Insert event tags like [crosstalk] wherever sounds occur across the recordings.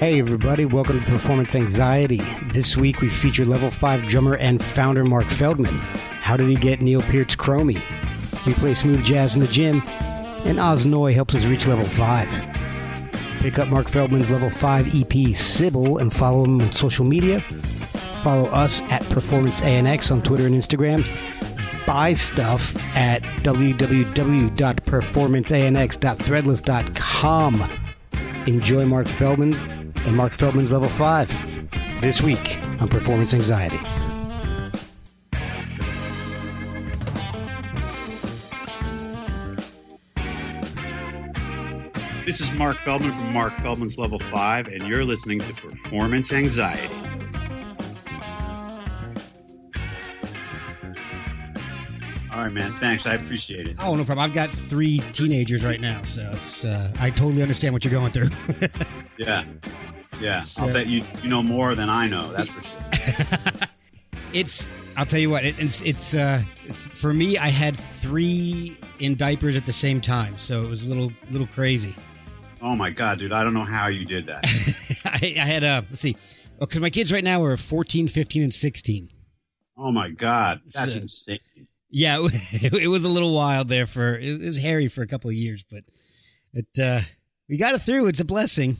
Hey everybody, welcome to Performance Anxiety. This week we feature level 5 drummer and founder Mark Feldman. How did he get Neil Peart's Chromey? We play smooth jazz in the gym, and Oz Noy helps us reach level 5. Pick up Mark Feldman's level 5 EP Sybil and follow him on social media. Follow us at Performance ANX on Twitter and Instagram. Buy stuff at www.performanceanx.threadless.com. Enjoy Mark Feldman and Mark Feldman's Level 5 this week on Performance Anxiety. This is Mark Feldman from Mark Feldman's Level 5, and you're listening to Performance Anxiety. All right, man. Thanks. I appreciate it. Oh, no problem. I've got three teenagers right now, so it's uh, I totally understand what you're going through. [laughs] Yeah. Yeah. So- I'll bet you you know more than I know. That's for sure. [laughs] it's I'll tell you what it, it's it's uh, for me. I had three in diapers at the same time, so it was a little little crazy. Oh my god, dude. I don't know how you did that. [laughs] I, I had uh, let's see, because my kids right now are 14, 15, and 16. Oh my god. That's So- insane. Yeah, it, [laughs] it was a little wild there for it was hairy for a couple of years, but it uh, we got it through. It's a blessing.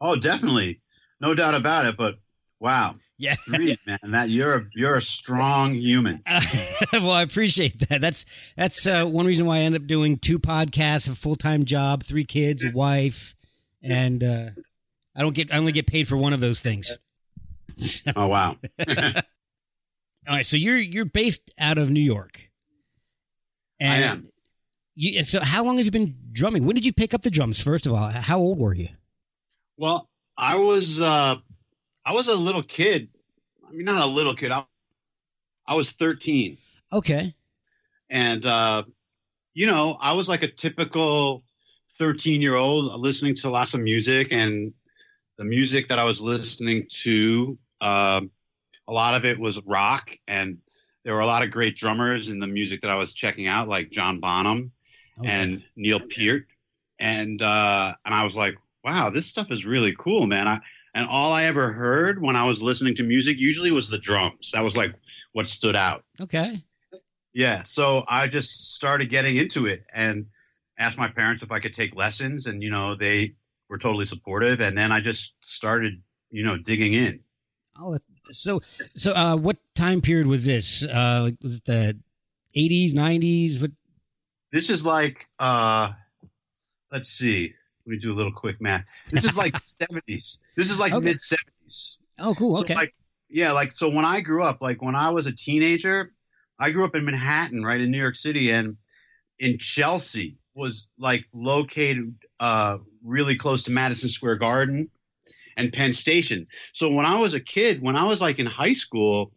Oh, definitely. No doubt about it, but wow. Yeah. Three, [laughs] man. That you're a you're a strong human. [laughs] well, I appreciate that. That's that's uh, one reason why I end up doing two podcasts, a full time job, three kids, a wife, and uh, I don't get I only get paid for one of those things. So- Oh wow. All right, so you're you're based out of New York. I am. You, and so, how long have you been drumming? When did you pick up the drums? First of all, how old were you? Well, I was uh I was a little kid. I mean not a little kid. I, I was 13 Okay. and uh you know, I was like a typical 13-year-old listening to lots of music and the music that I was listening to um a lot of it was rock and there were a lot of great drummers in the music that I was checking out like John Bonham Okay. and Neil Peart, and uh, and I was like, wow, this stuff is really cool, man. I, and all I ever heard when I was listening to music usually was the drums. That was like what stood out. okay. Yeah, so I just started getting into it and asked my parents if I could take lessons, and you know they were totally supportive. And then I just started, you know, digging in. Oh, so so uh, what time period was this? Uh, like, was it the eighties, nineties? What? This is like, uh, let's see, let me do a little quick math. This is like [laughs] seventies. This is like Okay. mid seventies. Oh, cool. So Okay. like yeah, like so when I grew up, like when I was a teenager, I grew up in Manhattan, right in New York City, and in Chelsea was like located uh really close to Madison Square Garden and Penn Station. So when I was a kid, when I was like in high school,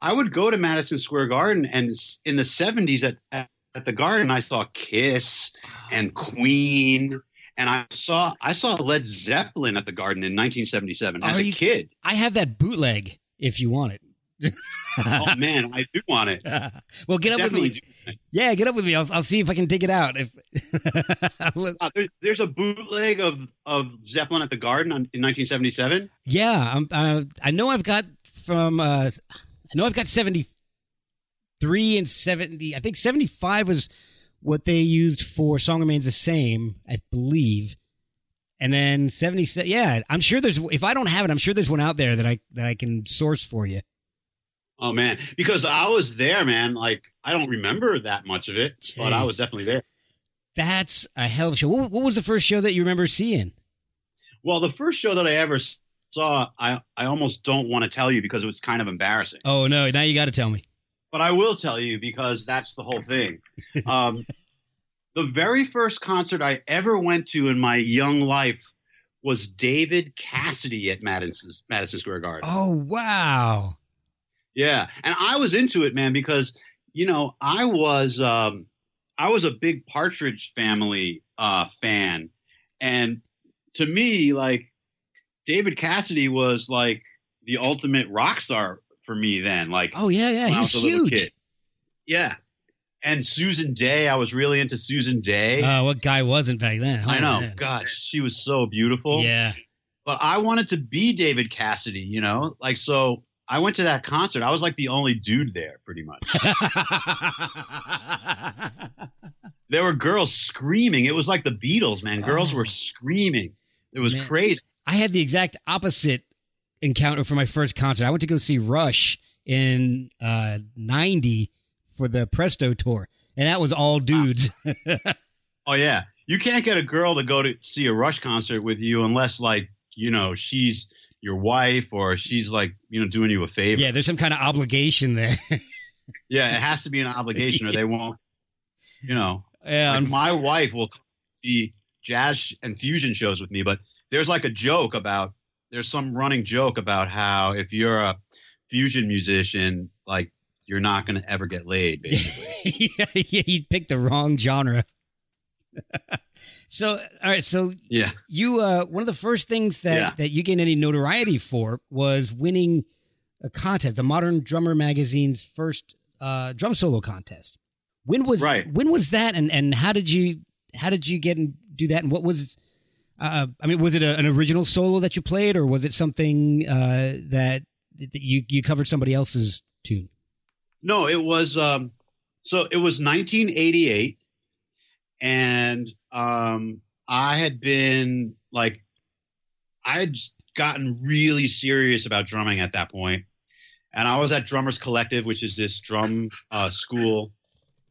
I would go to Madison Square Garden and in the 70s at, at, at the garden I saw Kiss and Queen and I saw I saw Led Zeppelin at the garden in 1977 as Are a you- kid. I have that bootleg if you want it. Oh [laughs] man, I do want it. [laughs] well, get up with me. Yeah, get up with me. I'll, I'll see if I can dig it out. If [laughs] Uh, there, there's a bootleg of of Zeppelin at the Garden on, in 1977. yeah, I'm, uh, I know I've got from. Uh, I know I've got seventy three and seventy. I think seventy five was what they used for "Song Remains the Same," I believe. And then 77. Yeah, I'm sure there's. If I don't have it, I'm sure there's one out there that I that I can source for you. Oh man, because I was there, man. Like I don't remember that much of it, Jeez. but I was definitely there. That's a hell of a show. What, what, was the first show that you remember seeing? Well, the first show that I ever saw, I I almost don't want to tell you because it was kind of embarrassing. Oh no! Now you got to tell me. But I will tell you because that's the whole thing. [laughs] Um, the very first concert I ever went to in my young life was David Cassidy at Madison Madison Square Garden. Oh wow! Yeah, and I was into it, man, because you know I was um, I was a big Partridge Family uh, fan, and to me, like David Cassidy was like the ultimate rock star for me then. Like, oh yeah, yeah, he was, huge. Yeah, and Susan Dey. I was really into Susan Dey. Uh, what guy wasn't back then? Oh, I know. Man. God, she was so beautiful. Yeah. But I wanted to be David Cassidy, you know? Like, so I went to that concert. I was like the only dude there, pretty much. [laughs] there were girls screaming. It was like the Beatles, man. Girls oh. were screaming. It was man. crazy. I had the exact opposite encounter for my first concert. I went to go see Rush in uh, 90 for the Presto tour, and that was all dudes. [laughs] oh, yeah. You can't get a girl to go to see a Rush concert with you unless, like, you know, she's your wife or she's like you know doing you a favor. Yeah, there's some kind of obligation there. [laughs] yeah, it has to be an obligation or they won't. You know, yeah. Like my wife will be jazz and fusion shows with me, but there's like a joke about there's some running joke about how if you're a fusion musician, like you're not going to ever get laid. Basically, [laughs] yeah, yeah, you picked the wrong genre. [laughs] So, all right. So, yeah, you uh, one of the first things that yeah. that you gained any notoriety for was winning a contest, the Modern Drummer magazine's first uh, drum solo contest. When was right. when was that, and and how did you how did you get and do that, and what was uh, I mean, was it a, an original solo that you played, or was it something uh, that, that you you covered somebody else's tune? No, it was. Um, so it was 1988, and um, I had been like, I had gotten really serious about drumming at that point, and I was at Drummers Collective, which is this drum uh, school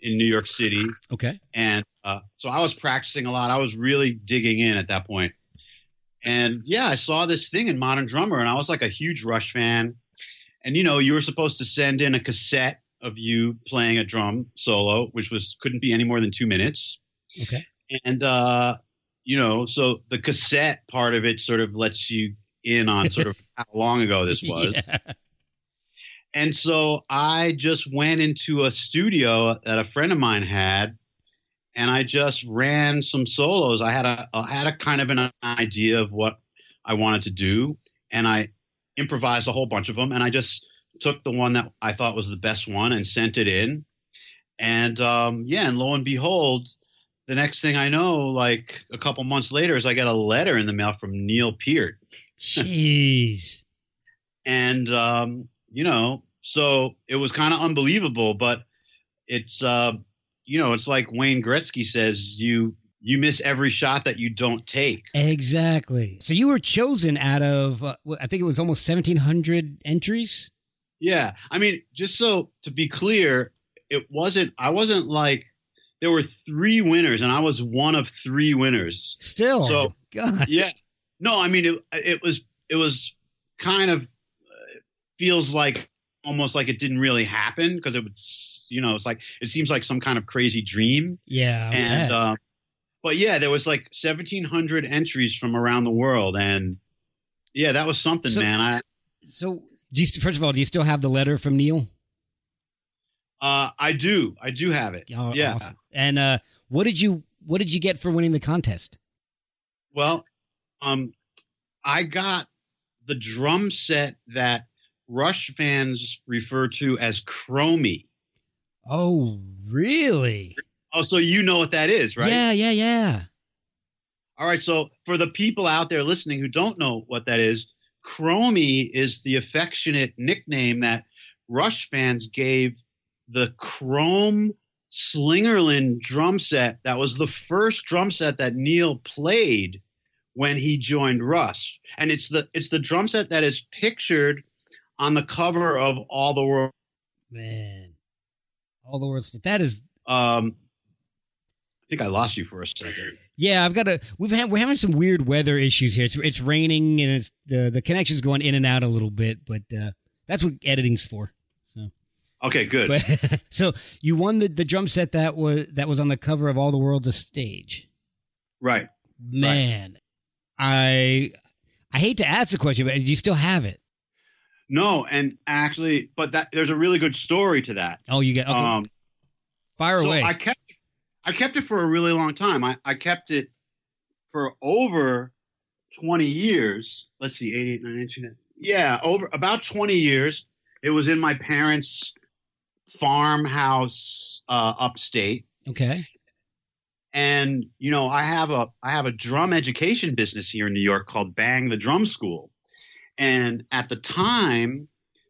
in New York City. Okay, and uh, so I was practicing a lot. I was really digging in at that point, and yeah, I saw this thing in Modern Drummer, and I was like a huge Rush fan. And you know, you were supposed to send in a cassette of you playing a drum solo, which was couldn't be any more than two minutes. Okay. And uh, you know, so the cassette part of it sort of lets you in on sort of [laughs] how long ago this was. Yeah. And so I just went into a studio that a friend of mine had, and I just ran some solos. I had a I had a kind of an idea of what I wanted to do, and I improvised a whole bunch of them. And I just took the one that I thought was the best one and sent it in. And um, yeah, and lo and behold, the next thing I know, like a couple months later, is I got a letter in the mail from Neil Peart. Jeez. [laughs] and um, you know, so it was kind of unbelievable, but it's uh, you know, it's like Wayne Gretzky says, you you miss every shot that you don't take. Exactly. So you were chosen out of uh, I think it was almost 1700 entries. Yeah. I mean, just so to be clear, it wasn't I wasn't like there were three winners, and I was one of three winners. Still, so God, yeah. No, I mean it. It was it was kind of uh, feels like almost like it didn't really happen because it was you know it's like it seems like some kind of crazy dream. Yeah, and uh, but yeah, there was like seventeen hundred entries from around the world, and yeah, that was something, so, man. I so do you, first of all, do you still have the letter from Neil? Uh, I do. I do have it. Oh, yeah. Awesome. And uh, what did you what did you get for winning the contest? Well, um, I got the drum set that Rush fans refer to as Chromey. Oh, really? Oh, so you know what that is, right? Yeah, yeah, yeah. All right. So for the people out there listening who don't know what that is, Chromey is the affectionate nickname that Rush fans gave the chrome Slingerland drum set. That was the first drum set that Neil played when he joined Rush, and it's the it's the drum set that is pictured on the cover of All the World. Man, all the words. That is. Um, I think I lost you for a second. Yeah, I've got a. We've had we're having some weird weather issues here. It's it's raining and it's the the connection's going in and out a little bit, but uh, that's what editing's for. Okay, good. But [laughs] so you won the, the drum set that was that was on the cover of All the World's a Stage. right. Man, I I hate to ask the question, but do you still have it? No, and actually, but that there's a really good story to that. Oh, you got okay. Um, fire so away. I kept I kept it for a really long time. I, I kept it for over 20 years. Let's see, 88, 19, yeah, over about 20 years. It was in my parents' farmhouse uh, upstate. okay. and you know i have a i have a drum education business here in new york called bang the drum school and at the time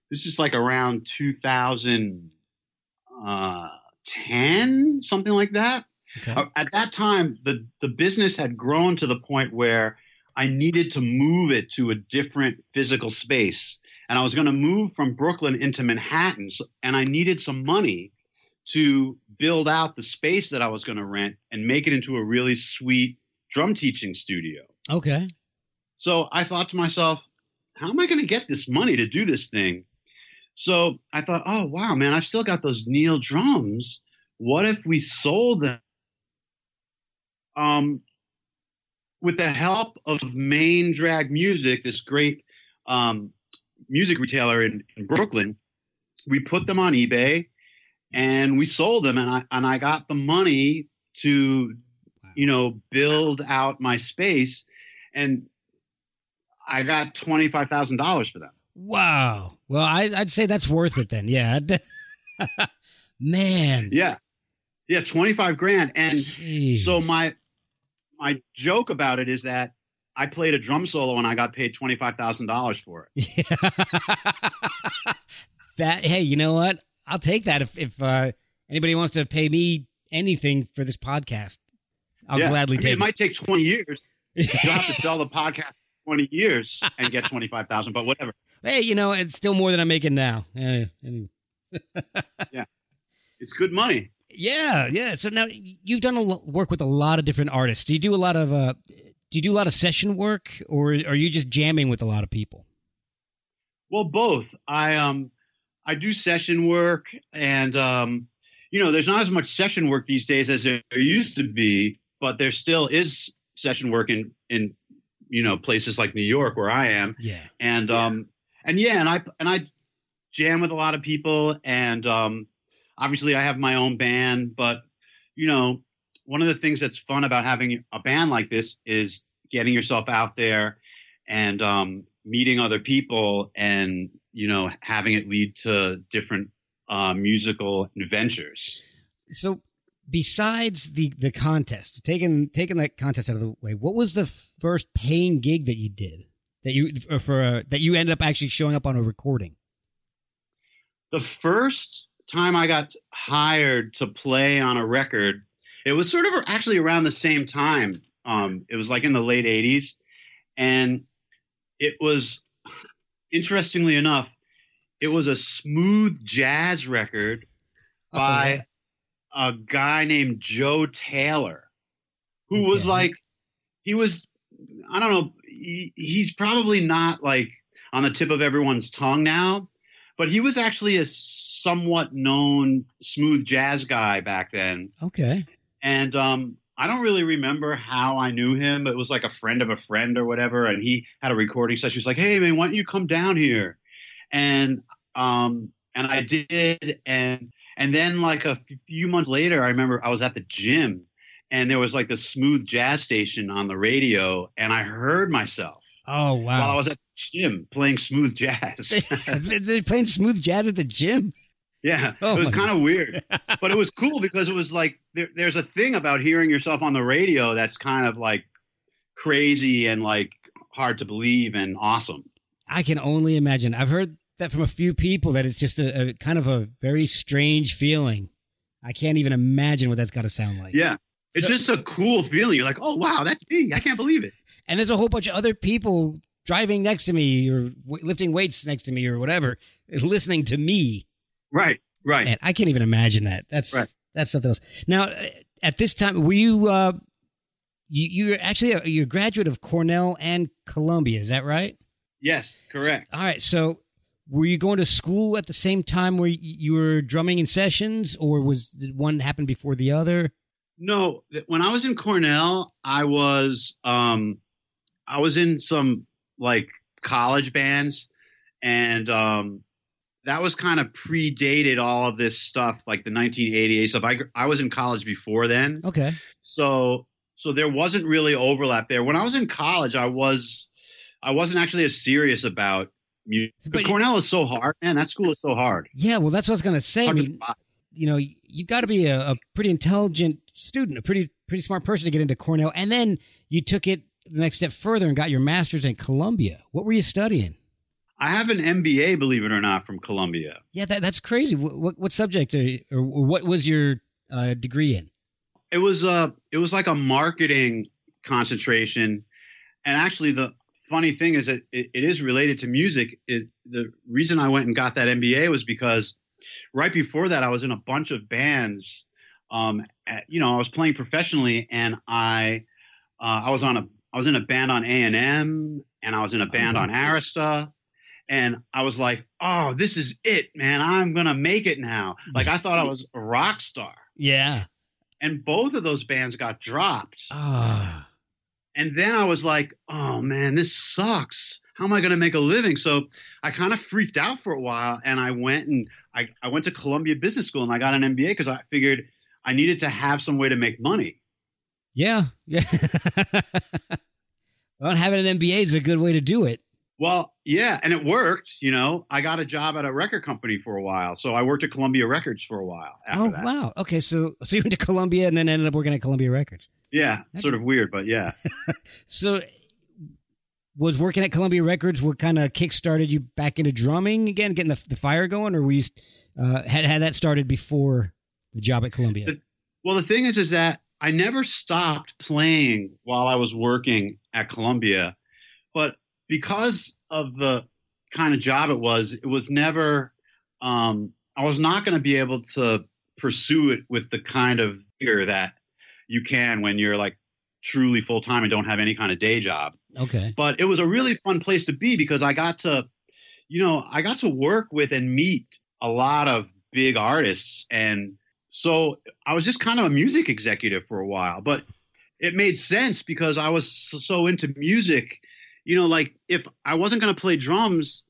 this is like around 2010 something like that Okay. Uh, at that time the the business had grown to the point where i needed to move it to a different physical space and i was going to move from brooklyn into manhattan so, and i needed some money to build out the space that I was going to rent and make it into a really sweet drum teaching studio. Okay. So I thought to myself, how am I going to get this money to do this thing? So I thought, oh, wow, man, I've still got those Neil drums. What if we sold them? Um, with the help of Main Drag Music, this great um, music retailer in, in Brooklyn, we put them on eBay and we sold them and I and I got the money to you know build out my space and I got twenty five thousand dollars for them. Wow. Well, I, I'd say that's worth it then. Yeah. [laughs] Man. Yeah, yeah, twenty five grand. And Jeez. so my my joke about it is that I played a drum solo and I got paid twenty five thousand dollars for it. [laughs] that hey, you know what? I'll take that if if uh, anybody wants to pay me anything for this podcast. I'll Yeah. gladly I mean, take it. It might take twenty years. [laughs] You'll have to sell the podcast twenty years and get twenty five thousand, but whatever. Hey, you know, it's still more than I'm making now. [laughs] Yeah, anyway. It's good money. Yeah, yeah. So now you've done a lo- work with a lot of different artists. Do you do a lot of uh, do you do a lot of session work, or are you just jamming with a lot of people? Well, both. I um I do session work and um you know, there's not as much session work these days as there used to be, but there still is session work in in you know, places like New York where I am. Yeah. And um and yeah, and I and I jam with a lot of people and um obviously I have my own band, but you know, one of the things that's fun about having a band like this is getting yourself out there and um meeting other people and you know having it lead to different uh, musical adventures. So besides the the contest, taking taking that contest out of the way, what was the first paying gig that you did that you for uh, that you ended up actually showing up on a recording? The first time I got hired to play on a record, it was sort of actually around the same time. Um, it was like in the late '80s, and it was interestingly enough, it was a smooth jazz record by Okay. a guy named Joe Taylor, who was like, he was, I don't know, he, he's probably not like on the tip of everyone's tongue now, but he was actually a somewhat known smooth jazz guy back then. Okay. And um, I don't really remember how I knew him. It was like a friend of a friend or whatever. And he had a recording session. He's like, "Hey man, why don't you come down here?" And um, and I did. And and then like a few months later, I remember I was at the gym, and there was like the smooth jazz station on the radio, and I heard myself Oh wow! while I was at gym playing smooth jazz. They're [laughs] playing smooth jazz at the gym. Yeah, Oh it was kind of weird, but it was cool because it was like there, there's a thing about hearing yourself on the radio that's kind of like crazy and like hard to believe and awesome. I can only imagine. I've heard that from a few people that it's just a, a kind of a very strange feeling. I can't even imagine what that's got to sound like. Yeah, it's So- just a cool feeling. You're like, oh wow, that's me. I can't believe it. [laughs] And there's a whole bunch of other people driving next to me or w- lifting weights next to me or whatever, listening to me. Right, right. Man, I can't even imagine that. That's Right. that's something else. Now, uh, at this time, were you uh, you you're actually a, you're a graduate of Cornell and Columbia? Is that right? yes, correct. All right. So, were you going to school at the same time where you were drumming in sessions, or was did one happen before the other? No, when I was in Cornell, I was um I was in some like college bands and um that was kind of predated all of this stuff like the 1988 stuff. I I was in college before then. Okay. So so there wasn't really overlap there. When I was in college, I was I wasn't actually as serious about music. But Because Cornell is so hard, man. That school is so hard. Yeah. Well, that's what I was going to say. I mean, you know, you've got to be a, a pretty intelligent student, a pretty pretty smart person to get into Cornell, and then you took it the next step further and got your master's in Columbia. What were you studying? I have an MBA, believe it or not, from Columbia. Yeah, that, that's crazy. What, what, what subject are, or, or what was your uh, degree in? it was uh it was like a marketing concentration and actually the funny thing is that it, it is related to music it, the reason i went and got that mba was because right before that i was in a bunch of bands um at, you know i was playing professionally and i uh, i was on a i was in a band on a&m and i was in a band on arista and i was like oh this is it man i'm gonna make it now like i thought i was a rock star Yeah. and both of those bands got dropped. Ah. And then I was like, oh man, this sucks. How am I going to make a living? So I kind of freaked out for a while and I went and I, I went to Columbia Business School and I got an MBA because I figured I needed to have some way to make money. Yeah. Yeah. [laughs] well, having an MBA is a good way to do it. Well, yeah, and it worked. You know, I got a job at a record company for a while. So I worked at Columbia Records for a while after oh that. wow. Okay, so so you went to Columbia and then ended up working at Columbia Records. Yeah, That's- sort of weird, but yeah. [laughs] So was working at Columbia Records what kind of kick started you back into drumming again, getting the, the fire going, or were you uh, had had that started before the job at Columbia? The- Well, the thing is, is that I never stopped playing while I was working at Columbia, but because of the kind of job it was, it was never. Um, I was not going to be able to pursue it with the kind of vigor that you can when you're like truly full time and don't have any kind of day job Okay. but it was a really fun place to be because I got to, you know, I got to work with and meet a lot of big artists. And so I was just kind of a music executive for a while, but it made sense because I was so- into music. You know, like if I wasn't going to play drums,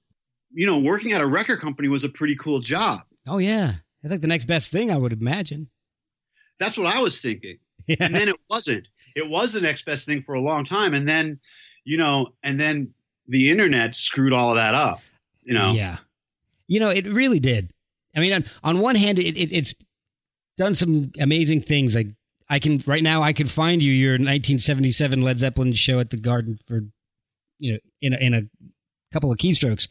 you know, working at a record company was a pretty cool job. Oh yeah, it's like the next best thing I would imagine. That's what I was thinking. [laughs] Yeah. and then it wasn't. It was the next best thing for a long time, and then, you know, and then the internet screwed all of that up. You know, Yeah. You know, it really did. I mean, on, on one hand, it, it, it's done some amazing things. Like I can right now, I can find you your 1977 Led Zeppelin show at the Garden for, you know, in a, in a couple of keystrokes,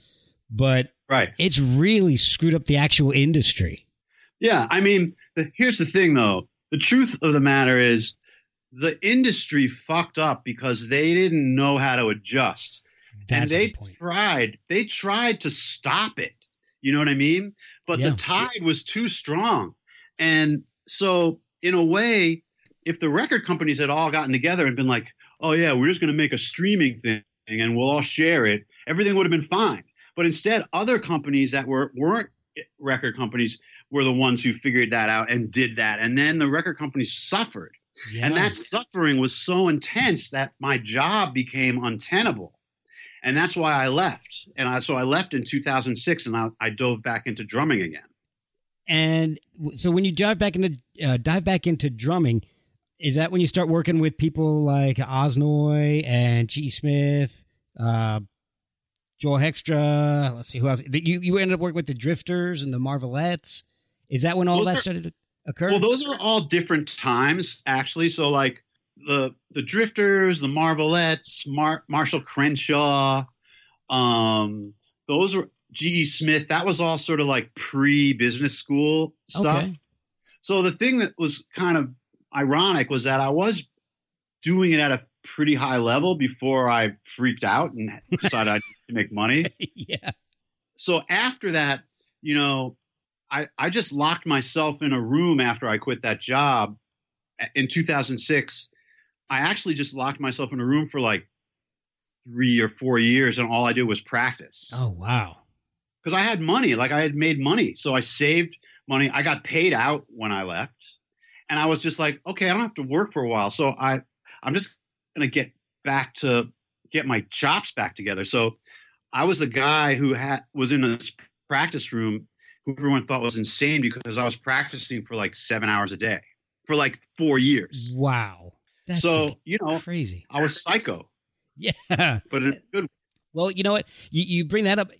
but right? it's really screwed up the actual industry. Yeah, I mean, the, here's the thing, though. The truth of the matter is, the industry fucked up because they didn't know how to adjust, That's and they the tried. They tried to stop it. You know what I mean? But Yeah. the tide was too strong, and so in a way, if the record companies had all gotten together and been like, "Oh yeah, we're just going to make a streaming thing and we'll all share it," everything would have been fine. But instead, other companies that were weren't record companies were the ones who figured that out and did that, and then the record companies suffered, and that suffering was so intense that my job became untenable. And that's why I left. And I, so I left in 2006 and I, I dove back into drumming again. And so when you dive back into uh, dive back into drumming, is that when you start working with people like Oz Noy and G.E. Smith, uh, Joel Hextra? Let's see who else. You you ended up working with the Drifters and the Marvelettes. Is that when all Those that are- started to occur? Well, those are all different times, actually. So, like the the Drifters, the Marvelettes, Mar- Marshall Crenshaw, um, those were G.E. Smith. That was all sort of like pre business school stuff. Okay. So the thing that was kind of ironic was that I was doing it at a pretty high level before I freaked out and [laughs] decided I needed to make money. yeah. So after that, you know, I, I just locked myself in a room after I quit that job in 2006. I actually just locked myself in a room for like three or four years, and all I did was practice. Oh wow! Because I had money, like I had made money, so I saved money. I got paid out when I left, and I was just like, okay, I don't have to work for a while, so I I'm just gonna get back to get my chops back together. So I was the guy who had was in this practice room who everyone thought was insane because I was practicing for like seven hours a day for like four years. Wow. That's so you know, crazy. I was psycho. [laughs] Yeah, but in good. Well, you know what? You you bring that up.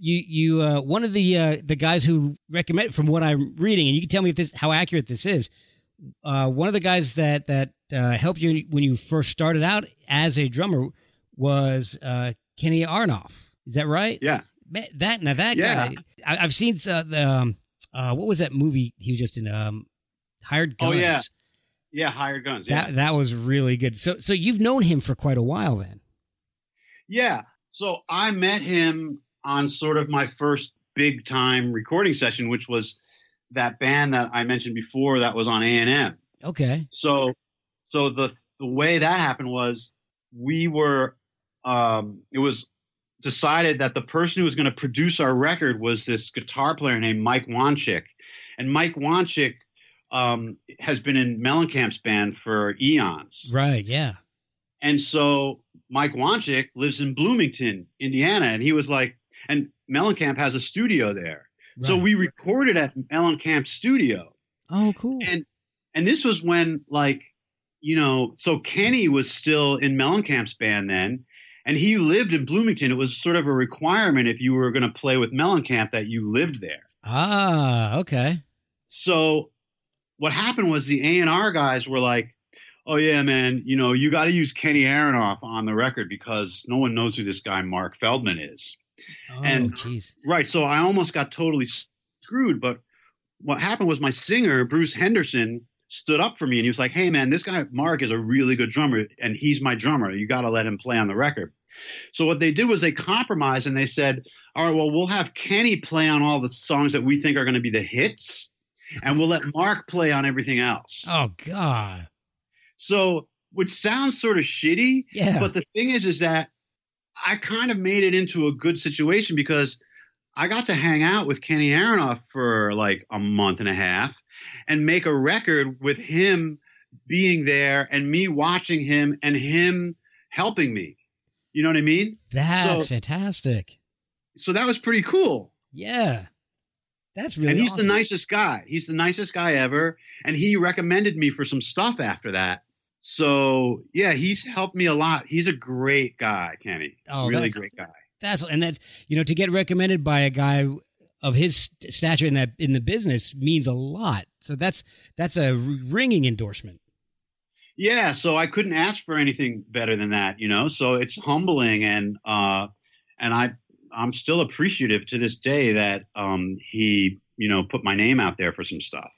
You you uh, one of the uh, the guys who recommend from what I'm reading, and you can tell me if this how accurate this is. Uh, one of the guys that that uh, helped you when you first started out as a drummer was uh, Kenny Aronoff. Is that right? Yeah. That now that yeah. guy. I, have seen uh, the um, uh, what was that movie he was just in? Um, Hired Guns. Oh yeah, yeah, Hired Guns. Yeah. That that was really good. So so you've known him for quite a while then. Yeah. So I met him on sort of my first big time recording session, which was that band that I mentioned before that was on A and M. Okay. So so the the way that happened was we were um, it was decided that the person who was going to produce our record was this guitar player named Mike Wanchic. And Mike Wanchic um, has been in Mellencamp's band for eons. Right, yeah. And so Mike Wanchic lives in Bloomington, Indiana. And he was like, and Mellencamp has a studio there. Right. So we recorded at Mellencamp's studio. Oh, cool. And and this was when like, you know, so Kenny was still in Mellencamp's band then and he lived in Bloomington. It was sort of a requirement if you were going to play with Mellencamp that you lived there. Ah, okay. So what happened was the A and R guys were like, "Oh yeah, man, you know you got to use Kenny Aronoff on the record because no one knows who this guy Mark Feldman is." Oh, and geez. right, so I almost got totally screwed. But what happened was my singer Bruce Henderson stood up for me and he was like, "Hey man, this guy Mark is a really good drummer and he's my drummer. You got to let him play on the record." So what they did was they compromised and they said, all right, well, we'll have Kenny play on all the songs that we think are going to be the hits, and we'll let Mark play on everything else. Oh God. So, which sounds sort of shitty, yeah. but the thing is, is that I kind of made it into a good situation because I got to hang out with Kenny Aronoff for like a month and a half and make a record with him being there and me watching him and him helping me. You know what I mean? That's so, fantastic. So that was pretty cool. Yeah. That's really And he's awesome. the nicest guy. He's the nicest guy ever. And he recommended me for some stuff after that. So yeah, he's helped me a lot. He's a great guy, Kenny. Oh, really great guy. That's and that's you know to get recommended by a guy of his stature in that in the business means a lot. So that's that's a ringing endorsement. Yeah, so I couldn't ask for anything better than that, you know. So it's humbling, and uh, and I I'm still appreciative to this day that um, he you know put my name out there for some stuff.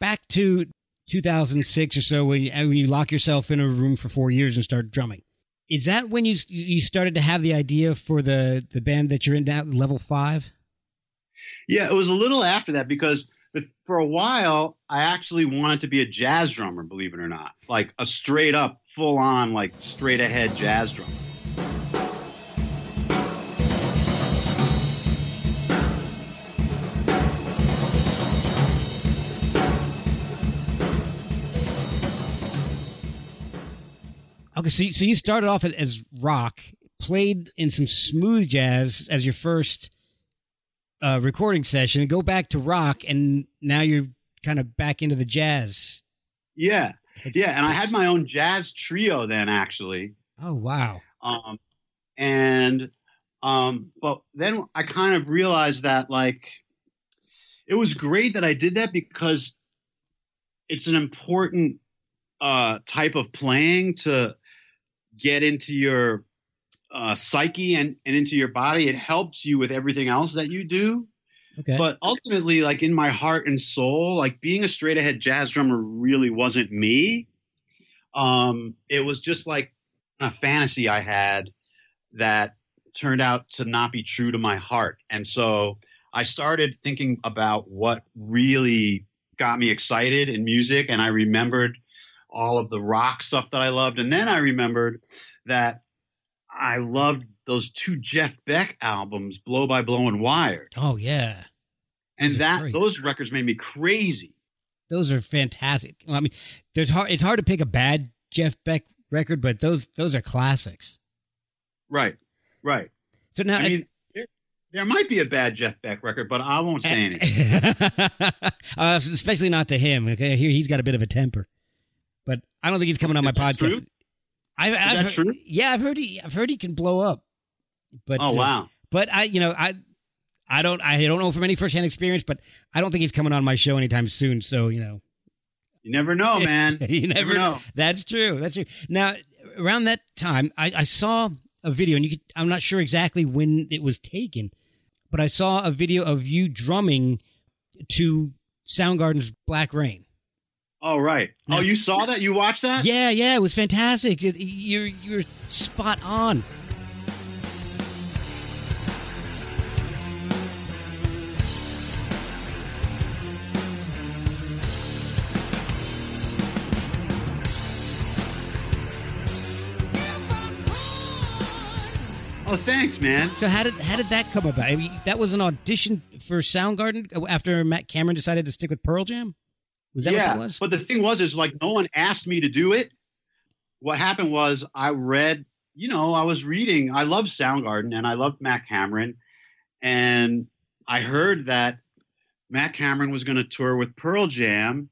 Back to 2006 or so, when you, when you lock yourself in a room for four years and start drumming, is that when you you started to have the idea for the the band that you're in now, Level Five? Yeah, it was a little after that because for a while, I actually wanted to be a jazz drummer, believe it or not, like a straight up, full on, like straight ahead jazz drummer. Okay, so you, so you started off as rock, played in some smooth jazz as your first uh, recording session, go back to rock, and now you're kind of back into the jazz. Yeah, yeah, and I had my own jazz trio then, actually. Oh wow! Um, and um, but then I kind of realized that like it was great that I did that because it's an important uh, type of playing to get into your uh, psyche and, and into your body. It helps you with everything else that you do. Okay. But ultimately, like in my heart and soul, like being a straight ahead jazz drummer really wasn't me. um, it was just like a fantasy I had that turned out to not be true to my heart. And so I started thinking about what really got me excited in music. And I remembered all of the rock stuff that I loved. And then I remembered that I loved those two Jeff Beck albums, Blow by Blow and Wired. Oh yeah. And Those that those records made me crazy. Those are fantastic. Well, I mean, there's hard. It's hard to pick a bad Jeff Beck record, but those those are classics. Right. Right. So now, I mean, there, there might be a bad Jeff Beck record, but I won't say [laughs] anything. uh, especially not to him. Okay, here he's got a bit of a temper, I don't think he's coming on Is my podcast. true? I've, I've that heard- true? Yeah, I've heard he. I've heard he can blow up. But Oh uh, wow. but I, you know, I, I don't, I don't know from any firsthand experience, but I don't think he's coming on my show anytime soon. So you know, You never know, [laughs] man. you never know. That's true. That's true. Now, around that time, I, I saw a video, and you could, I'm not sure exactly when it was taken, but I saw a video of you drumming to Soundgarden's Black Rain. Oh right. No. Oh, you saw that? You watched that? Yeah, yeah, it was fantastic. It- you're you're spot on. Oh, thanks, man. So how did how did that come about? I mean, that was an audition for Soundgarden after Matt Cameron decided to stick with Pearl Jam. Was that yeah, what that was? but the thing was, is like no one asked me to do it. What happened was I read, you know, I was reading. I love Soundgarden and I loved Matt Cameron, and I heard that Matt Cameron was going to tour with Pearl Jam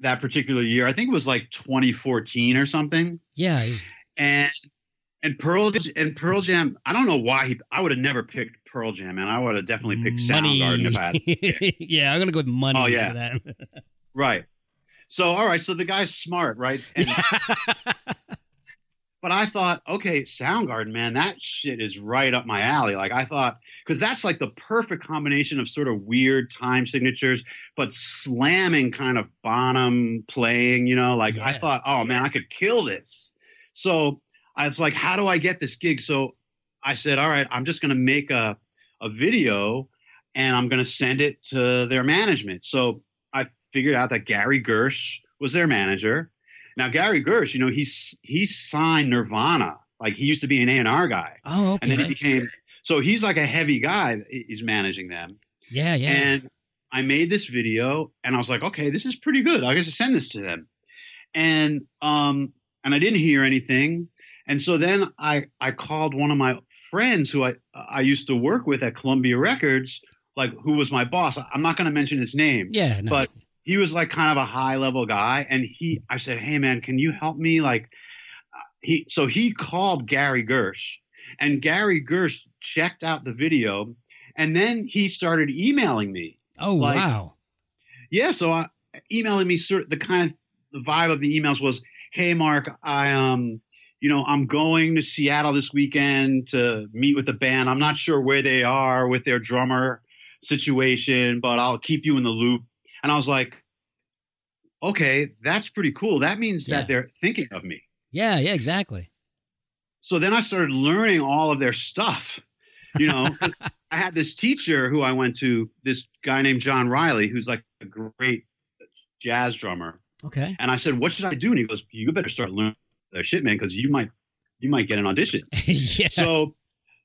that particular year. I think it was like 2014 or something. yeah, and and Pearl and Pearl Jam. I don't know why he. I would have never picked Pearl Jam, and I would have definitely picked money. Soundgarden if I had. [laughs] yeah, I'm gonna go with money. Oh, for yeah. [laughs] Right. So all right. So the guy's smart, right? [laughs] And, but I thought, okay, Soundgarden, man, that shit is right up my alley. Like I thought, because that's like the perfect combination of sort of weird time signatures, but slamming kind of Bonham playing. You know, like I thought, oh man, I could kill this. So I was like, how do I get this gig? So I said, all right, I'm just going to make a a video and I'm going to send it to their management. So figured out that Gary Gersh was their manager. Now Gary Gersh, you know, he's he signed Nirvana. Like he used to be an A&R guy. oh, okay. And then he became so he's like a heavy guy he's managing them. yeah, yeah. And I made this video and I was like, okay, this is pretty good. I guess to send this to them. And um and I didn't hear anything. And so then I I called one of my friends who I I used to work with at Columbia Records, like who was my boss. I'm not going to mention his name, yeah, no. but he was like kind of a high level guy and he I said, "Hey man, can you help me like he so he called Gary Gersh and Gary Gersh checked out the video and then he started emailing me. oh like- wow. Yeah, so I, emailing me sort of the kind of the vibe of the emails was, "Hey Mark, I um you know, I'm going to Seattle this weekend to meet with a band. I'm not sure where they are with their drummer situation, but I'll keep you in the loop." And I was like, "Okay, that's pretty cool. That means Yeah. that they're thinking of me." Yeah, yeah, exactly. So then I started learning all of their stuff. You know, [laughs] I had this teacher who I went to, this guy named John Riley, who's like a great jazz drummer. Okay. And I said, "What should I do?" And he goes, "You better start learning their shit, man, because you might you might get an audition." [laughs] yeah. So,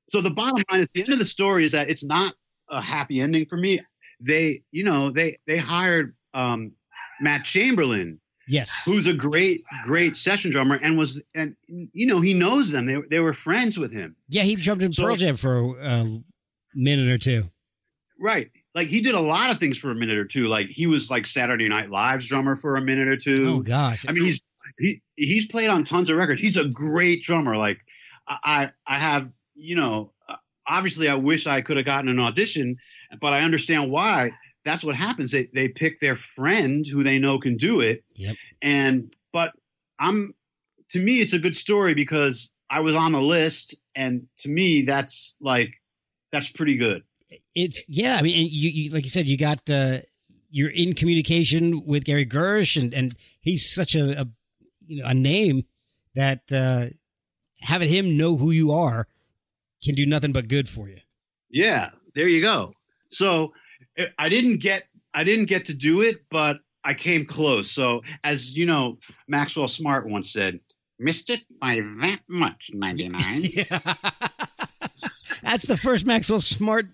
so the bottom line is the end of the story is that it's not a happy ending for me. They, you know, they they hired um, Matt Chamberlain, yes. who's a great great session drummer, and was and you know he knows them. They they were friends with him, Yeah, he jumped in So- Pearl Jam for a minute or two. right? Like he did a lot of things for a minute or two. Like he was like Saturday Night Live's drummer for a minute or two. Oh gosh. I mean, he's he he's played on tons of records. He's a great drummer. Like I I have you know obviously I wish I could have gotten an audition, but I understand why. That's what happens. They they pick their friend who they know can do it. Yep. And but I'm to me it's a good story because I was on the list, and to me that's like that's pretty good. it's yeah. I mean, you, you like you said, you got uh, you're in communication with Gary Gersh, and and he's such a, a you know a name that uh, having him know who you are can do nothing but good for you. Yeah, there you go. So eh, I didn't get I didn't get to do it, but I came close. So as you know, Maxwell Smart once said, "Missed it by that much, 99." [laughs] yeah. That's the first Maxwell Smart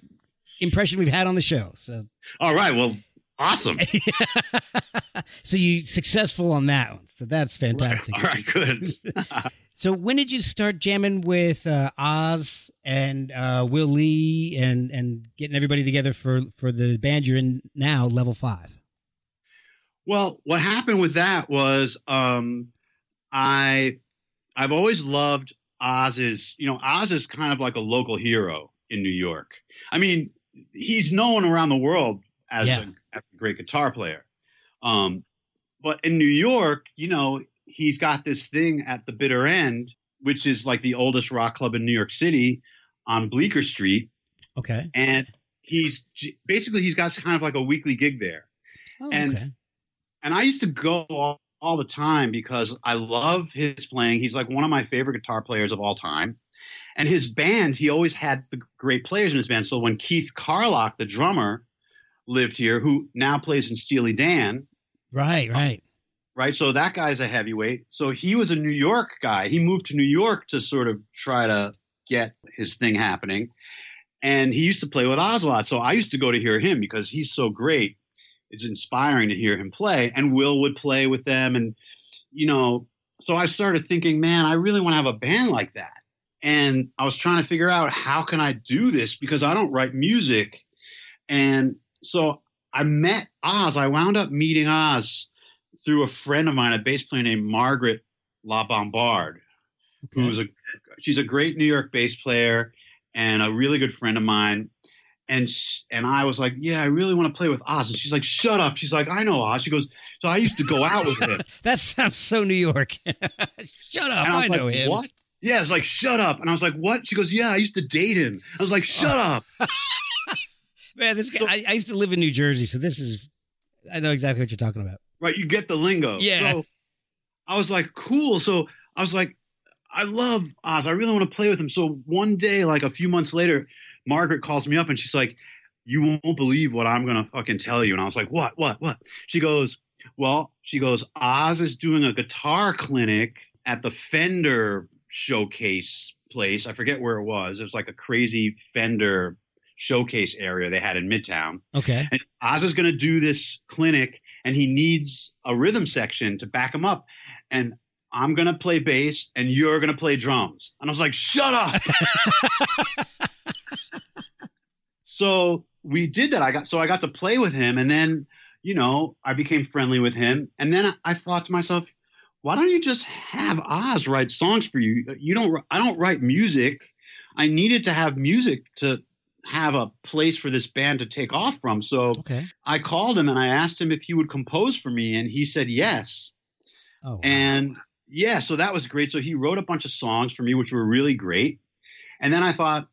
impression we've had on the show. So all right, well, awesome. [laughs] so you successful on that one. So that's fantastic. All right, good. [laughs] [laughs] so when did you start jamming with uh, Oz and uh, Will Lee and and getting everybody together for for the band you're in now, Level Five? Well, what happened with that was um, I I've always loved Oz's. You know, Oz is kind of like a local hero in New York. I mean, he's known around the world as, yeah. a, a, great guitar player. Um, but in New York, you know, he's got this thing at the bitter end, which is like the oldest rock club in New York City on Bleecker Street. Okay. And he's basically he's got kind of like a weekly gig there. Oh, and okay. and I used to go all, all the time because I love his playing. He's like one of my favorite guitar players of all time. And his bands, he always had the great players in his band. So when Keith Carlock, the drummer, lived here, who now plays in Steely Dan. Right, uh, right. right. So that guy's a heavyweight. So he was a New York guy. He moved to New York to sort of try to get his thing happening. And he used to play with Oz a lot. So I used to go to hear him because he's so great. It's inspiring to hear him play. And Will would play with them. And, you know, so I started thinking, man, I really want to have a band like that and I was trying to figure out how can I do this because I don't write music. And so I met Oz. I wound up meeting Oz through a friend of mine, a bass player named Margaret La Bombarde, okay. who's a she's a great New York bass player and a really good friend of mine. And and I was like, yeah, I really want to play with Oz. And she's like, shut up. She's like, I know Oz. She goes, so I used to go out with him. [laughs] that sounds so New York. [laughs] shut up. I, I, know like, him. What? Yeah, it's like, shut up. And I was like, what? She goes, yeah, I used to date him. I was like, shut oh. up. [laughs] Man, this guy, so, I, I, used to live in New Jersey, so this is, I know exactly what you're talking about. Right. You get the lingo. Yeah. So I was like, cool. So I was like, I love Oz. I really want to play with him. So one day, like a few months later, Margaret calls me up and she's like, you won't believe what I'm going to fucking tell you. And I was like, what, what, what? She goes, well, she goes, Oz is doing a guitar clinic at the Fender showcase place. I forget where it was. It was like a crazy Fender showcase area they had in Midtown. Okay. And Oz is going to do this clinic and he needs a rhythm section to back him up. And I'm going to play bass and you're going to play drums. And I was like, shut up. [laughs] so we did that. I got, so I got to play with him and then, you know, I became friendly with him. And then I, I thought to myself, why don't you just have Oz write songs for you? You don't. I don't write music. I needed to have music to have a place for this band to take off from. So okay. I called him and I asked him if he would compose for me, and he said yes. Oh, wow. and yeah, so that was great. So he wrote a bunch of songs for me, which were really great. And then I thought,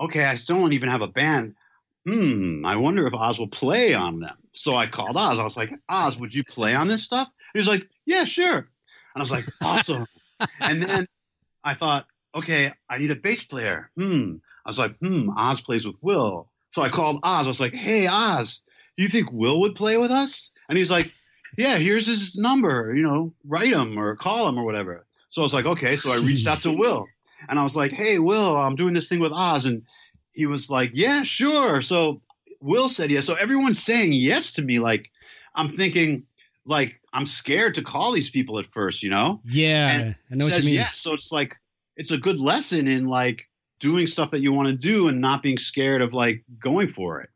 okay, I still don't even have a band. Hmm, I wonder if Oz will play on them. So I called Oz. I was like, Oz, would you play on this stuff? He was like, Yeah, sure. And I was like, awesome. [laughs] and then I thought, okay, I need a bass player. Hmm. I was like, hmm, Oz plays with Will. So I called Oz. I was like, hey, Oz, do you think Will would play with us? And he's like, yeah, here's his number, you know, write him or call him or whatever. So I was like, okay. So I reached out to [laughs] Will and I was like, hey, Will, I'm doing this thing with Oz. And he was like, yeah, sure. So Will said yes. So everyone's saying yes to me. Like, I'm thinking, like I'm scared to call these people at first, you know? Yeah, and I know says, what you mean. Yes, so it's like it's a good lesson in like doing stuff that you want to do and not being scared of like going for it.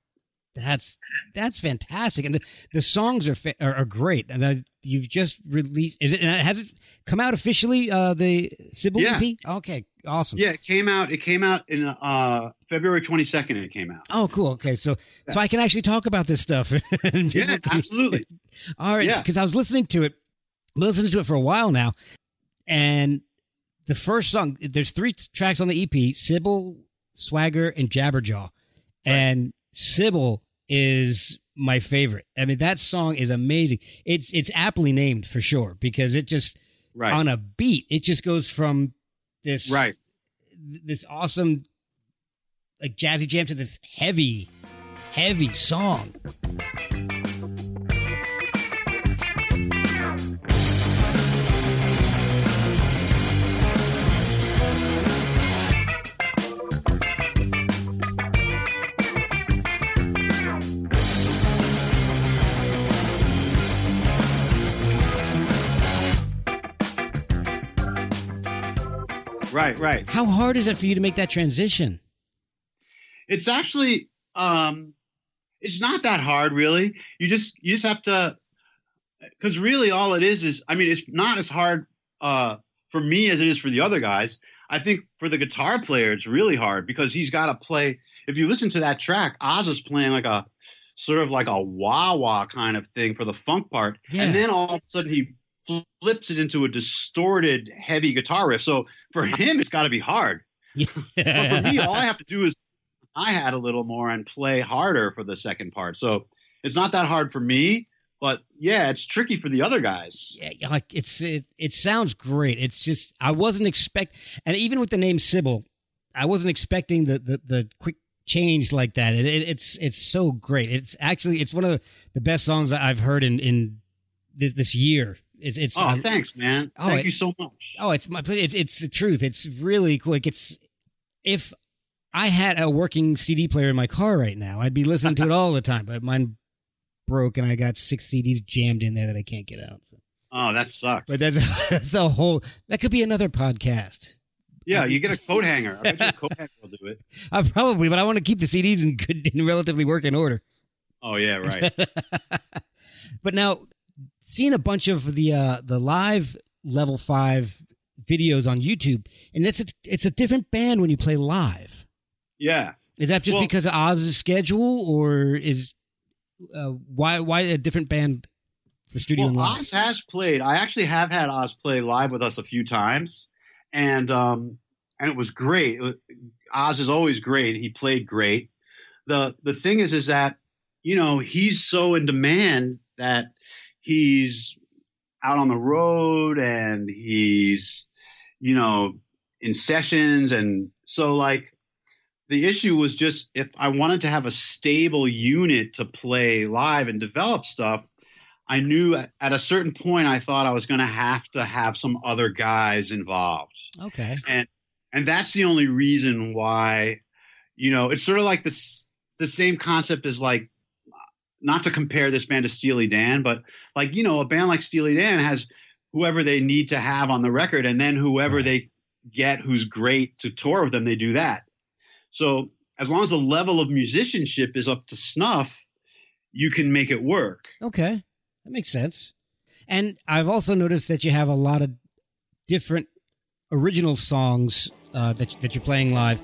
That's that's fantastic, and the, the songs are, fa- are, are great. And you've just released. Is it has it come out officially? Uh, the Sybil yeah. EP. Okay, awesome. Yeah, it came out. It came out in uh February twenty second. It came out. Oh, cool. Okay, so yeah. so I can actually talk about this stuff. [laughs] yeah, absolutely. [laughs] All right, because yeah. I was listening to it, listening to it for a while now, and the first song. There's three tracks on the EP: Sybil, Swagger, and Jabberjaw, right. and Sybil is my favorite. I mean, that song is amazing. It's it's aptly named for sure because it just Right. on a beat. It just goes from this Right. this awesome like jazzy jam to this heavy, heavy song. Right, right. How hard is it for you to make that transition? It's actually um it's not that hard really. You just you just have to cuz really all it is is I mean it's not as hard uh for me as it is for the other guys. I think for the guitar player it's really hard because he's got to play if you listen to that track Oz is playing like a sort of like a wah wah kind of thing for the funk part Yeah. and then all of a sudden he flips it into a distorted heavy guitar riff. So for him it's got to be hard. [laughs] But for me, all I have to do is I had a little more and play harder for the second part. So it's not that hard for me, but yeah, it's tricky for the other guys. yeah, like it's it, it sounds great. It's just I wasn't expect, and even with the name Sybil, I wasn't expecting the the, the quick change like that. It, it, it's it's so great. It's actually it's one of the, the best songs I've heard in in this, this year. It's it's Oh, um, thanks, man. oh, Thank it- you so much. oh it's my it's it's the truth. It's really quick. It's if I had a working CD player in my car right now, I'd be listening to it all the time. But mine broke, and I got six CDs jammed in there that I can't get out. Oh, that sucks. But that's [laughs] that's a whole. That could be another podcast. yeah, you get a coat hanger. I bet coat hanger will do it. [laughs] I probably, but I want to keep the CDs in good, in relatively working order. Oh yeah, right. [laughs] but now, seeing a bunch of the uh the live level five videos on YouTube, and it's a, it's a different band when you play live. Yeah. Is that just Well- because of Oz's schedule, or is uh, why why a different band for studio Well, live? Oz has played. I actually have had Oz play live with us a few times, and um, and it was great. It was- Oz is always great. He played great. the The thing is, is that you know he's so in demand that he's out on the road and he's you know in sessions, and so like the issue was just if I wanted to have a stable unit to play live and develop stuff. I knew at a certain point I thought I was going to have to have some other guys involved. Okay, And And that's the only reason why, you know, it's sort of like this, the same concept as like, not to compare this band to Steely Dan, but like, you know, a band like Steely Dan has whoever they need to have on the record and then whoever Right. they get who's great to tour with them, they do that. So as long as the level of musicianship is up to snuff, you can make it work. okay, that makes sense. And I've also noticed that you have a lot of different original songs uh, that that you're playing live.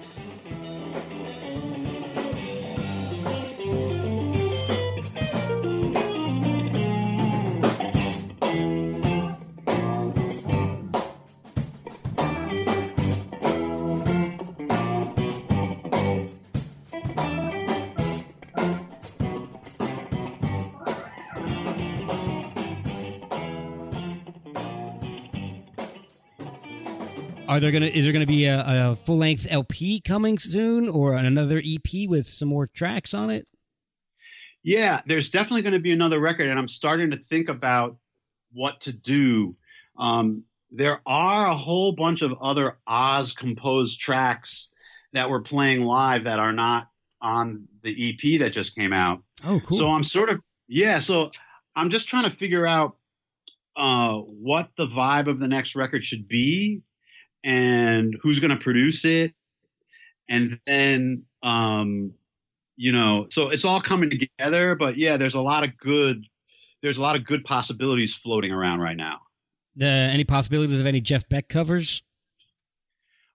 There gonna is there gonna be a, a full length LP coming soon, or another EP with some more tracks on it? Yeah, there's definitely going to be another record, and I'm starting to think about what to do. Um, there are a whole bunch of other Oz composed tracks that we're playing live that are not on the EP that just came out. Oh, cool. So I'm sort of yeah. So I'm just trying to figure out uh, what the vibe of the next record should be, and who's going to produce it, and then um, you know, so it's all coming together. But yeah, there's a lot of good. There's a lot of good possibilities floating around right now. The, any possibilities of any Jeff Beck covers?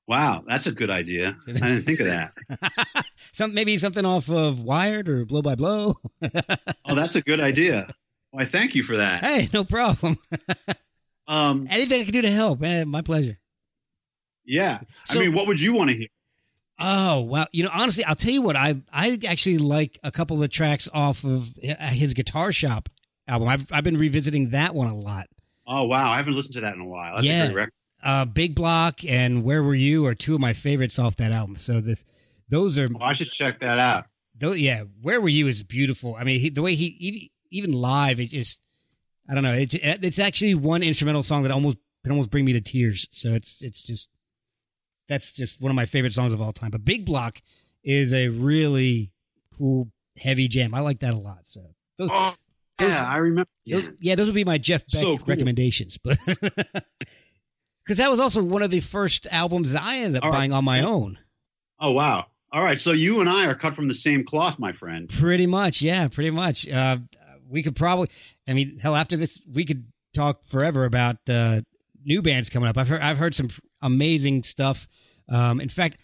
Wow, that's a good idea. I didn't think of that. [laughs] [laughs] Some maybe something off of Wired or Blow by Blow. [laughs] Oh, that's a good idea. Why, thank you for that. hey, no problem. Um, Anything I can do to help, eh, my pleasure. Yeah. So- I mean, what would you want to hear? Oh well, You know, honestly, I'll tell you what. I I actually like a couple of tracks off of his Guitar Shop album. I've I've been revisiting that one a lot. Oh wow, I haven't listened to that in a while. That's Yeah. a great record. Uh, Big Block and Where Were You are two of my favorites off that album. So this, those are, Oh, I should check that out. those, yeah, Where Were You is beautiful. I mean, he, the way he even, even live, it just, I don't know. It's it's actually one instrumental song that almost can almost bring me to tears. So it's it's just that's just one of my favorite songs of all time. But Big Block is a really cool heavy jam. I like that a lot. So those, Oh, yeah, I remember. Yeah. those- yeah, those would be my Jeff Beck So cool. recommendations. But [laughs] because that was also one of the first albums that I ended up All right. buying on my own. Oh wow. All right, so you and I are cut from the same cloth, my friend. Pretty much, yeah, pretty much. Uh, we could probably, I mean, hell, after this, we could talk forever about uh, new bands coming up. I've heard, I've heard some amazing stuff. Um, in fact,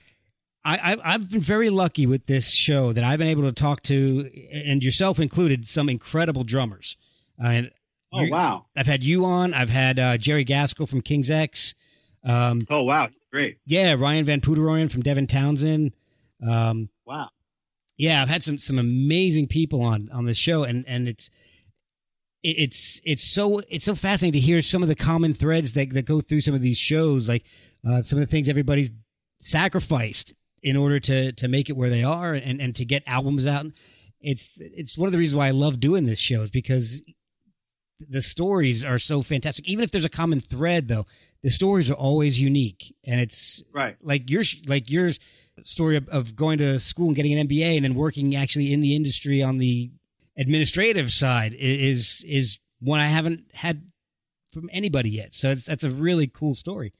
I, I, I've been very lucky with this show that I've been able to talk to, and yourself included, some incredible drummers. Uh, and Oh wow. I've had you on. I've had uh, Jerry Gaskill from King's X. Um, Oh wow, great. yeah, Ryan Van Poederooyen from Devin Townsend. Um, Wow. yeah, I've had some some amazing people on on this show, and and it's it, it's it's so it's so fascinating to hear some of the common threads that that go through some of these shows, like uh, some of the things everybody's sacrificed in order to to make it where they are, and and to get albums out. It's it's one of the reasons why I love doing this show is because the stories are so fantastic. Even if there's a common thread, though, the stories are always unique, and it's Right. like your like your story of, of going to school and getting an MBA and then working actually in the industry on the administrative side is is one I haven't had from anybody yet. So that's a really cool story.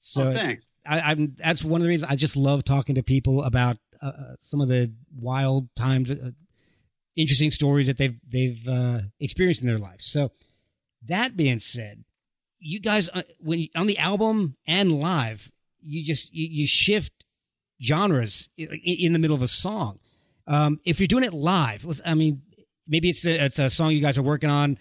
So oh, thanks. I, I'm that's one of the reasons I just love talking to people about uh, uh, some of the wild times, uh, interesting stories that they've they've uh, experienced in their life. So that being said, you guys uh, when on the album and live, you just you, you shift genres i- i- in the middle of a song. Um, if you're doing it live, with- I mean, maybe it's a, it's a song you guys are working on.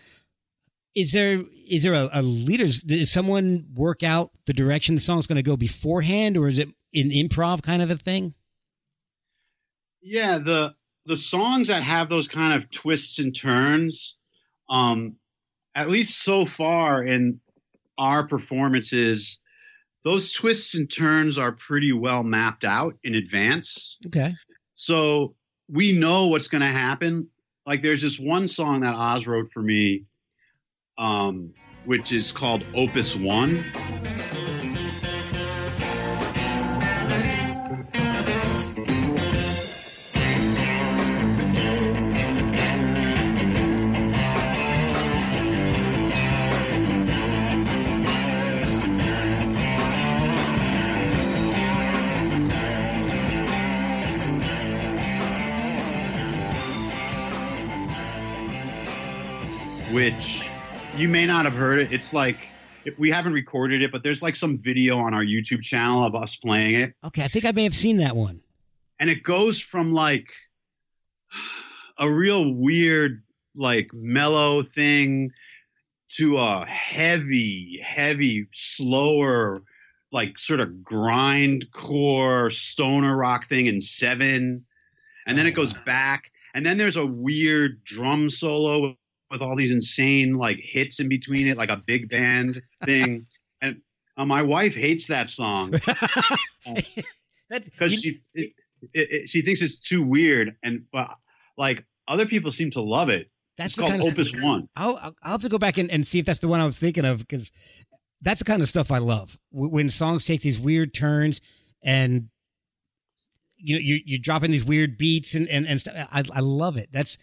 Is there is there a, a leader? Does someone work out the direction the song's going to go beforehand, or is it an improv kind of a thing? Yeah, the the songs that have those kind of twists and turns, um, at least so far in our performances, those twists and turns are pretty well mapped out in advance. Okay. So we know what's going to happen. Like there's this one song that Oz wrote for me, um, which is called Opus One. You may not have heard it. It's like we haven't recorded it, but there's like some video on our YouTube channel of us playing it, Okay, I think I may have seen that one. and it goes from like a real weird, like mellow thing to a heavy, heavy, slower, like sort of grindcore stoner rock thing in seven, and then it goes ah. back, and then there's a weird drum solo with all these insane like hits in between it, like a big band [laughs] thing. And uh, my wife hates that song [laughs] because you- she it, it, it- she thinks it's too weird, and but like other people seem to love it. that's It's called kind of Opus One. I'll I'll- I'll have to go back and, and see if that's the one I was thinking of because that's the kind of stuff I love when songs take these weird turns and you know you you're dropping these weird beats and and, and stuff. I I love it. That's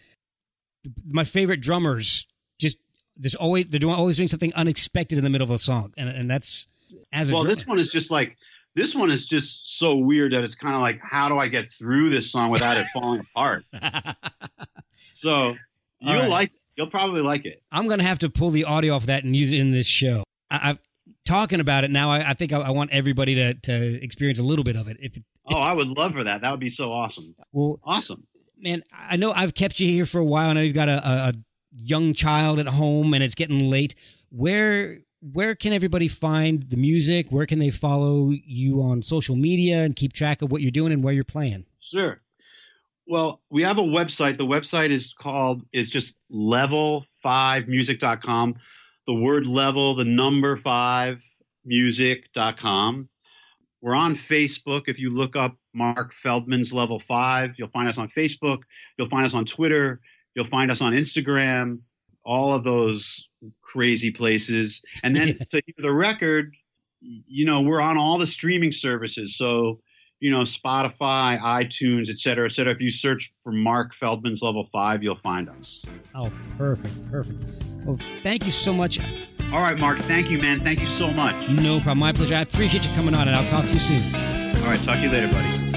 my favorite drummers. Just there's always they're doing always doing something unexpected in the middle of a song, and and that's as a Well, drummer. this one is just like this one is just so weird that it's kind of like how do I get through this song without it falling apart? [laughs] So you'll right. like you'll probably like it. I'm gonna have to pull the audio off of that and use it in this show. I, I've talking about it now. I, I think I, I want everybody to to experience a little bit of it. If it, Oh, I would love for that. That would be so awesome. well, Awesome. Man, I know I've kept you here for a while. I know you've got a, a, young child at home and it's getting late. Where where can everybody find the music? Where can they follow you on social media and keep track of what you're doing and where you're playing? Sure. Well, we have a website. The website is called is just level5music.com. the word level, the number five music.com. We're on Facebook. If you look up Mark Feldman's Level 5, you'll find us on Facebook. You'll find us on Twitter. You'll find us on Instagram, all of those crazy places. And then [laughs] to hear the record, you know, we're on all the streaming services. So, you know, Spotify, iTunes, et cetera, et cetera. If you search for Mark Feldman's Level 5, you'll find us. Oh, perfect. Perfect. Well, thank you so much. All right, Mark. Thank you, man. Thank you so much. No problem. My pleasure. I appreciate you coming on, and I'll talk to you soon. All right. Talk to you later, buddy.